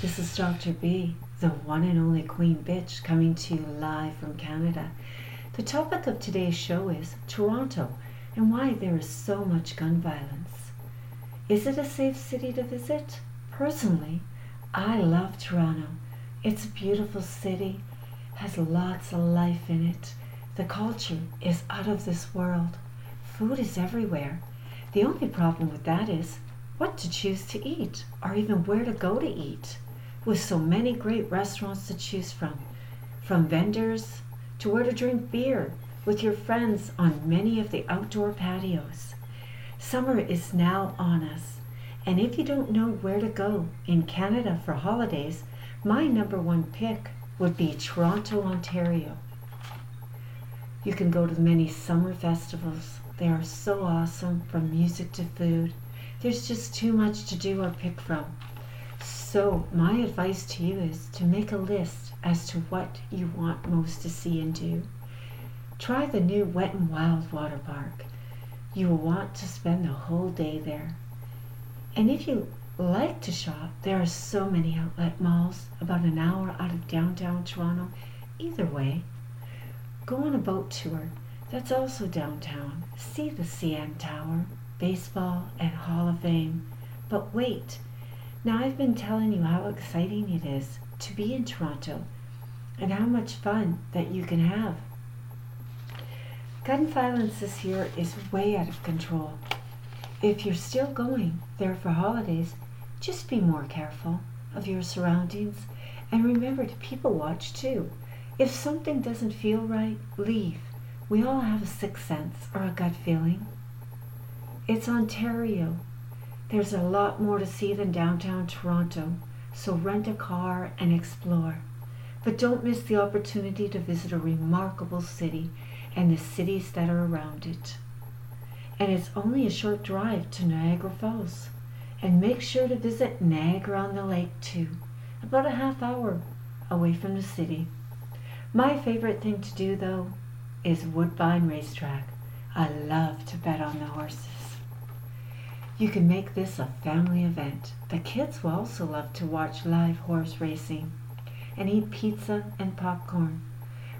Dr. B, the one and only Queen Bitch, coming to you live from Canada. The topic of today's show is Toronto and why there is so much gun violence. Is it a safe city to visit? Personally, I love Toronto. It's a beautiful city, has lots of life in it. The culture is out of this world. Food is everywhere. The only problem with that is what to choose to eat or even where to go to eat. With so many great restaurants to choose from, from vendors to where to drink beer with your friends on many of the outdoor patios. Summer is now on us, and if you don't know where to go in Canada for holidays, my number one pick would be Toronto, Ontario. You can go to many summer festivals. They are so awesome from music to food. There's just too much to do or pick from. So, my advice to you is to make a list as to what you want most to see and do. Try the new Wet and Wild water park. You will want to spend the whole day there. And if you like to shop, there are so many outlet malls about an hour out of downtown Toronto. Either way, go on a boat tour. That's also downtown. See the CN Tower, baseball, and Hall of Fame. But wait, now I've been telling you how exciting it is to be in Toronto and how much fun that you can have. Gun violence this year is way out of control. If you're still going there for holidays, just be more careful of your surroundings and remember to people watch too. If something doesn't feel right, leave. We all have a sixth sense or a gut feeling. It's Ontario. There's a lot more to see than downtown Toronto, so rent a car and explore. But don't miss the opportunity to visit a remarkable city and the cities that are around it. And it's only a short drive to Niagara Falls. And make sure to visit Niagara on the Lake too, about a half hour away from the city. My favorite thing to do though is Woodbine Racetrack. I love to bet on the horses. You can make this a family event. The kids will also love to watch live horse racing and eat pizza and popcorn,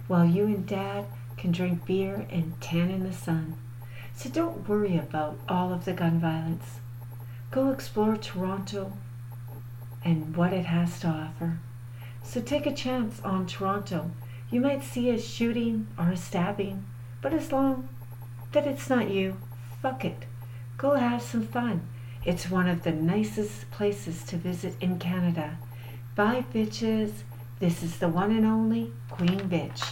while you and Dad can drink beer and tan in the sun. So don't worry about all of the gun violence. Go explore Toronto and what it has to offer. So take a chance on Toronto. You might see a shooting or a stabbing, but as long that it's not you, fuck it. Go have some fun. It's one of the nicest places to visit in Canada. Bye, bitches. This is the one and only Queen Bitch.